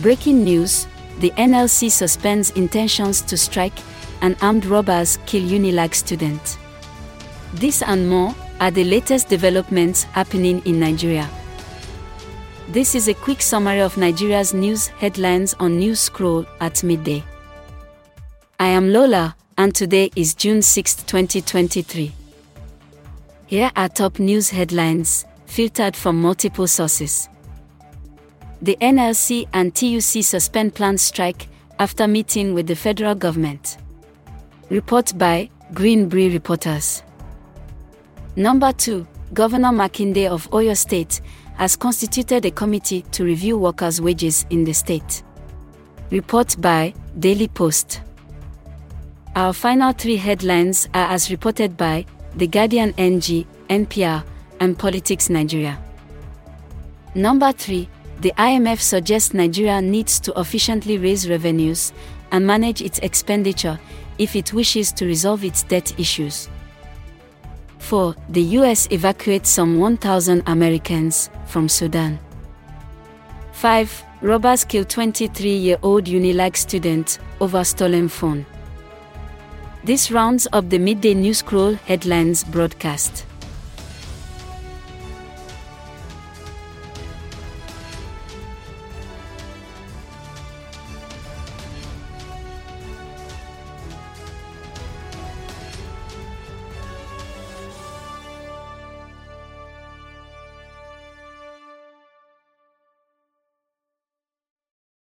Breaking news the NLC suspends intentions to strike, and armed robbers kill Unilag student. This and more are the latest developments happening in Nigeria. This is a quick summary of Nigeria's news headlines on News Scroll at midday. I am Lola, and today is June 6, 2023. Here are top news headlines, filtered from multiple sources. The NLC and TUC suspend planned strike after meeting with the federal government. Report by Greenbrier Reporters. Number 2. Governor Makinde of Oyo State has constituted a committee to review workers' wages in the state. Report by Daily Post. Our final three headlines are as reported by The Guardian NG, NPR, and Politics Nigeria. Number 3 the IMF suggests Nigeria needs to efficiently raise revenues and manage its expenditure if it wishes to resolve its debt issues. 4. The US evacuates some 1,000 Americans from Sudan. 5. Robbers kill 23 year old Unilag student over stolen phone. This rounds up the midday news scroll headlines broadcast.